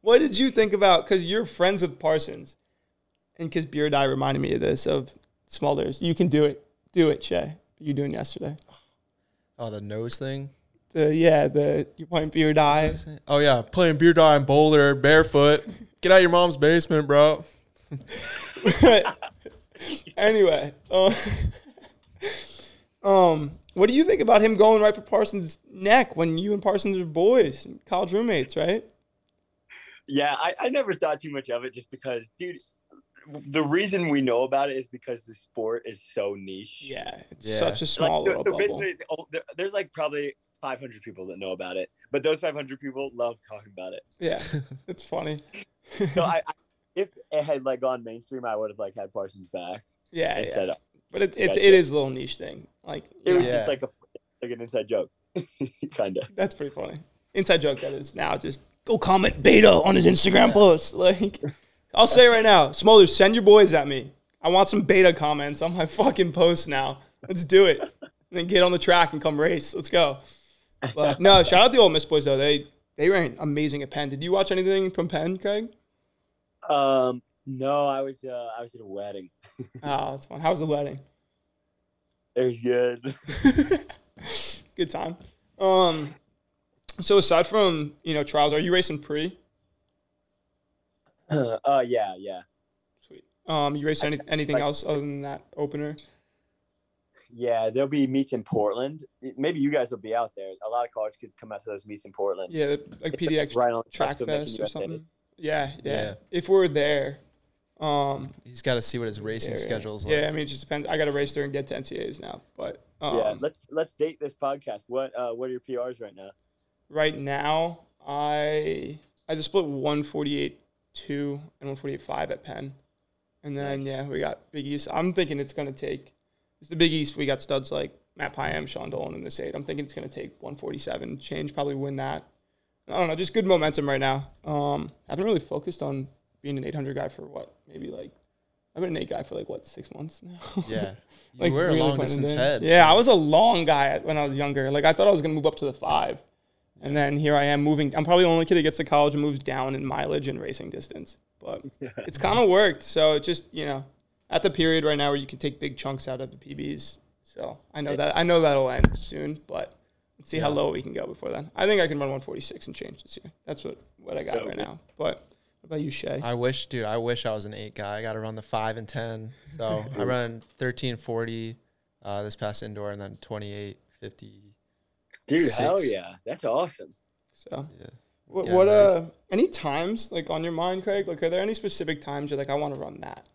What did you think about? Because you're friends with Parsons, and because Beer Die reminded me of this of Smulders. You can do it. Do it, Shay. What you doing yesterday? Oh, the nose thing. The yeah, the you playing Beer Die. Oh yeah, playing beer die in Boulder barefoot. Get out of your mom's basement, bro. anyway, uh, um, what do you think about him going right for Parsons' neck when you and Parsons are boys, and college roommates, right? Yeah, I, I never thought too much of it just because, dude, the reason we know about it is because the sport is so niche. Yeah, it's Yeah. such a Like, small so- little so bubble. basically, oh, there- there's like probably 500 people that know about it, but those 500 people love talking about it. Yeah, it's funny. So I, I if it had like gone mainstream, I would have like had Parsons back yeah, and yeah. said uh, But it's it's it is a little niche thing. Like it was Yeah. just like a like an inside joke, kind of. that's pretty funny. Inside joke that is now. Just go comment beta on his Instagram post. Like I'll say it right now, Smothers, send your boys at me. I want some beta comments on my fucking post now. Let's do it. And then get on the track and come race. Let's go. But no, shout out the old Miss boys though. They they ran amazing at Penn. Did you watch anything from Penn, Craig? Um, no, I was uh, I was at a wedding. Oh, that's fun. How was the wedding? It was good. Good time. Um, so aside from you know trials, are you racing pre? uh, yeah, yeah, Sweet. Um, you race any, anything like- else other than that opener? yeah. There'll be meets in Portland. Maybe you guys will be out there. A lot of college kids come out to those meets in Portland. Yeah, like It's PDX right on Track cusp of making Fest or USA. something. Yeah, yeah, Yeah. If we're there, um, He's got to see what his racing yeah, yeah. schedule's like. Yeah, I mean, it just depends. I got to race there and get to NCAAs now, but um, yeah, let's let's date this podcast. What uh, what are your PRs right now? right now, I I just split one forty eight two and one forty eight five at Penn, and then Nice. yeah, we got Big East. I'm thinking it's gonna take. It's the Big East. We got studs like Matt Pyam, Sean Dolan in this eight. I'm thinking it's gonna take one forty seven change. Probably win that. I don't know, just good momentum right now. Um, I haven't really focused on being an 800 guy for what, maybe like I've been an eight guy for like what six months now. Yeah. You like were a long putting distance head. Yeah, I was a long guy when I was younger. Like I thought I was gonna move up to the five, and then here I am moving. I'm probably the only kid that gets to college and moves down in mileage and racing distance, but it's kind of worked. So it just you know, at the period right now where you can take big chunks out of the PBs. So I know that I know that'll end soon, but let's see how low we can go before then. I think I can run 146 and change this year. That's what what I got Yeah, right now. But what about you, Shay? I wish, dude, I wish I was an eight guy. I got to run the five and 10. So I run 1340 uh, this past indoor and then 28, 50. Dude, hell yeah, that's awesome. So Yeah. What, Yeah, what uh any times like on your mind, Craig? Like are there any specific times you're like, I want to run that?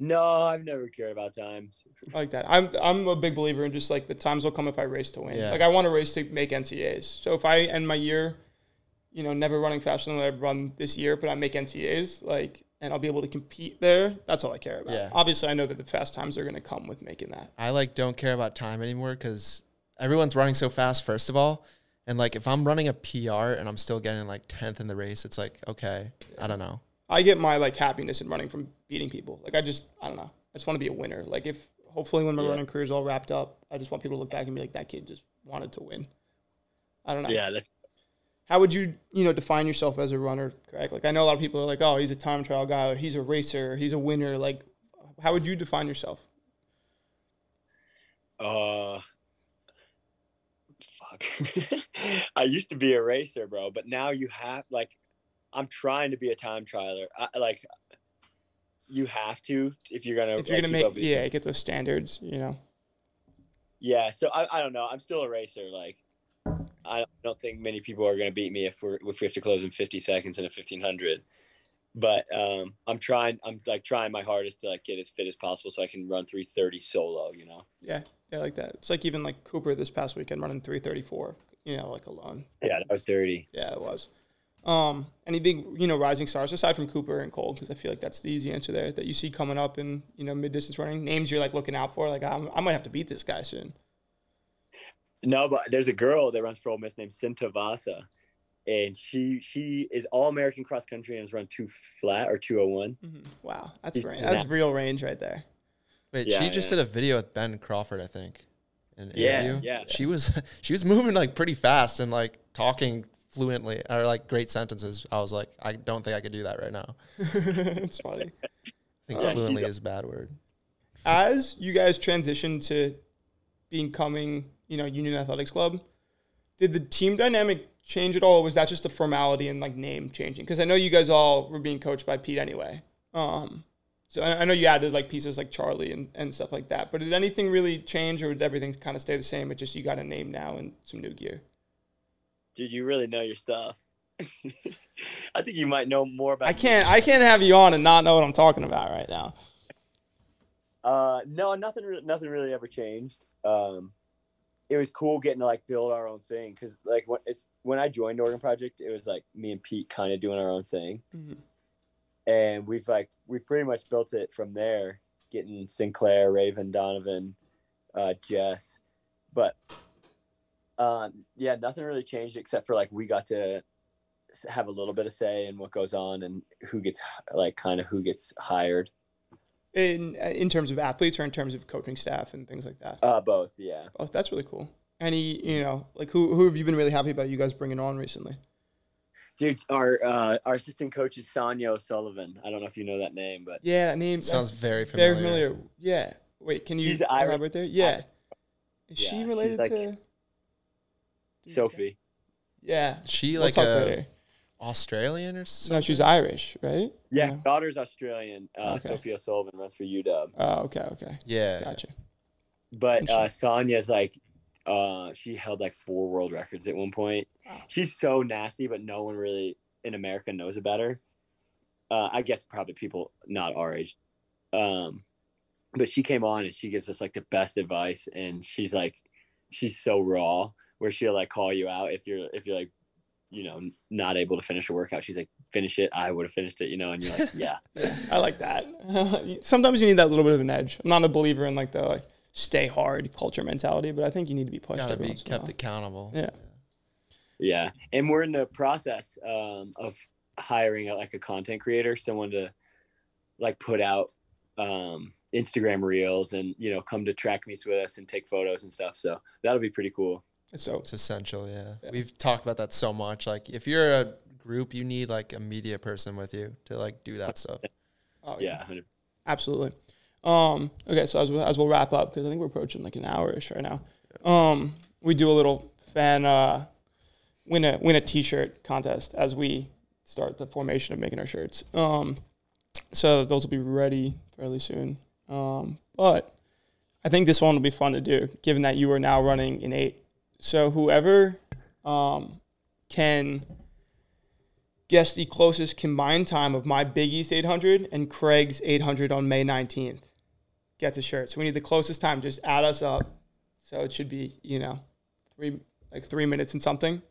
No, I've never cared about times. I like that. I'm I'm a big believer in just like the times will come if I race to win. Yeah. Like I want to race to make NCAAs. So if I end my year, you know, never running faster than I've run this year, but I make NCAAs, like and I'll be able to compete there, that's all I care about. Yeah. Obviously I know that the fast times are gonna come with making that. I like don't care about time anymore because everyone's running so fast, first of all. And like if I'm running a PR and I'm still getting like 10th in the race, it's like, okay, I don't know. I get my like happiness in running from beating people. Like I just I don't know. I just want to be a winner. Like if hopefully when my Yeah. running career is all wrapped up, I just want people to look back and be like, that kid just wanted to win. I don't know. Yeah, that, How would you you know define yourself as a runner, Craig? Like I know a lot of people are like, oh, he's a time trial guy, or he's a racer, or he's a winner. Like, how would you define yourself? uh, fuck. I used to be a racer, bro, but now you have like, I'm trying to be a time trialer. I, like, you have to if you're gonna. If you're like, gonna make yeah, get those standards, you know. Yeah, so I, I don't know. I'm still a racer. Like, I don't think many people are going to beat me if we're if we have to close in 50 seconds in a 1500. But um, I'm trying. I'm like trying my hardest to like get as fit as possible so I can run 330 solo. You know. Yeah, yeah, like that. It's like even like Cooper this past weekend running 334, you know, like alone. Yeah, that was dirty. Yeah, it was. Um, any big, you know, rising stars aside from Cooper and Cole, because I feel like that's the easy answer there that you see coming up in you know mid distance running. Names you're like looking out for, like I'm, I might have to beat this guy soon. No, but there's a girl that runs for Ole Miss named Sinta Vissa, and she she is all American cross country and has run two flat or 201. Mm-hmm. Wow, that's He's range. doing That's that. real range right there. Wait, Yeah, she just yeah. did a video with Ben Crawford, I think. An Yeah, interview. yeah. She was she was moving like pretty fast and like talking fluently or like great sentences. I was like, I don't think I could do that right now. it's funny. I think oh, Yeah, fluently is a bad word. As you guys transitioned to becoming, you know, Union Athletics Club, did the team dynamic change at all? Or was that just a formality and like name changing? Because I know you guys all were being coached by Pete anyway. Um, so I I know you added like pieces like Charlie and, and stuff like that. But did anything really change, or did everything kind of stay the same? It just you got a name now and some new gear. Dude, you really know your stuff. I think you might know more about. I can't I can't have you on and not know what I'm talking about right now. Uh, no, nothing. Nothing really ever changed. Um, it was cool getting to like build our own thing because like when it's when I joined Oregon Project, it was like me and Pete kind of doing our own thing, Mhm. and we've like we pretty much built it from there. Getting Sinclair, Raevyn, Donovan, uh, Jess, but um, yeah, nothing really changed except for like we got to have a little bit of say in what goes on and who gets like kind of who gets hired. In in terms of athletes or in terms of coaching staff and things like that. Uh, both, yeah. Oh, that's really cool. Any, you know, like who who have you been really happy about you guys bringing on recently? Dude, our uh, our assistant coach is Sonia O'Sullivan. I don't know if you know that name, but Yeah, that name Sounds very familiar. very familiar. Yeah. Wait, can you She's Irish. elaborate there? Yeah. Is Yeah, she related like- to Sophie. Yeah. She We'll like talk a later. Australian or something? No, she's Irish, right? Yeah, Yeah. daughter's Australian. Uh, Okay. Sophie O'Sullivan runs for UW. Oh, okay, okay. Yeah. Gotcha. But uh, Interesting. Sonia's like, uh, she held like four world records at one point. Wow. She's so nasty, but no one really in America knows about her. Uh, I guess probably people not our age. Um, but she came on and she gives us like the best advice, and she's like, she's so raw where she'll like call you out if you're if you're like, you know, not able to finish a workout. She's like, finish it. I would have finished it, you know, and you're like, yeah. Yeah, I like that. Sometimes you need that little bit of an edge. I'm not a believer in like the like stay hard culture mentality, but I think you need to be pushed Gotta be once in a kept accountable. Yeah. Yeah, and we're in the process um, of hiring a, like a content creator, someone to like put out um, Instagram reels and you know come to track meets with us and take photos and stuff. So that'll be pretty cool. So It's essential, yeah. Yeah. We've talked about that so much. Like if you're a group, you need like a media person with you to like do that stuff. oh, Yeah, 100 absolutely. Um, okay, so as, we, as we'll wrap up because I think we're approaching like an hour-ish right now. Um, we do a little fan uh, win a win a T-shirt contest as we start the formation of making our shirts. Um, so those will be ready fairly soon. Um, but I think this one will be fun to do, given that you are now running in eight. So whoever um, can guess the closest combined time of my Big East 800 and Craig's 800 on May 19th gets a shirt. So we need the closest time. Just add us up. So it should be, you know, three like three minutes and something,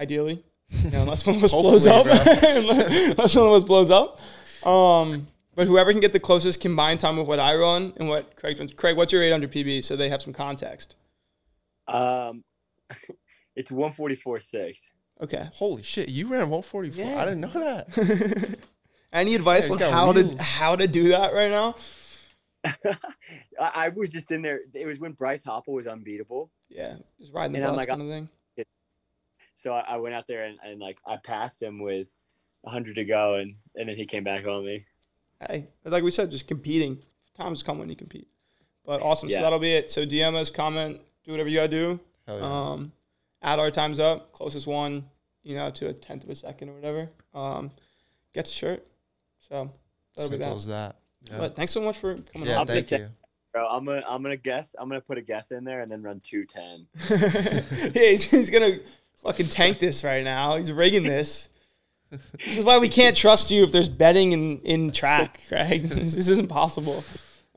ideally. You know, unless one of us blows up. Unless one of us blows up. Um, but whoever can get the closest combined time of what I run and what Craig runs. Craig, what's your 800 PB so they have some context? Um, it's one forty four six. Okay. Holy shit, you ran 144. Yeah. I didn't know that. Any advice Yeah, on how wheels. to how to do that right now? I, I was just in there. It was when Bryce Hoppel was unbeatable. Yeah, just riding the And I'm bus like, kind of thing. So I, I went out there and, and like I passed him with hundred to go, and and then he came back on me. Hey, like we said, just competing. Times come when you compete. But awesome. So that'll be it. So DM us, comment, do whatever you gotta do. Hell yeah. Um, add our times up, closest one, you know, to a tenth of a second or whatever. Um, gets a shirt. So that'll Simple be that. as that. Yeah, But thanks so much for coming yeah on. thank say- you. Bro, I'm gonna I'm gonna guess. I'm gonna put a guess in there and then run two ten. yeah, he's, he's gonna fucking tank this right now. He's rigging this. This is why we can't trust you if there's betting in, in track, right? this, this isn't possible.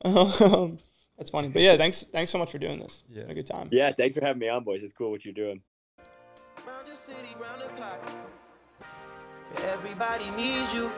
Um, that's funny, but yeah, thanks thanks so much for doing this. Yeah. Had a good time. Yeah, thanks for having me on, boys. It's cool what you're doing. Round the city, round the clock. Everybody needs you.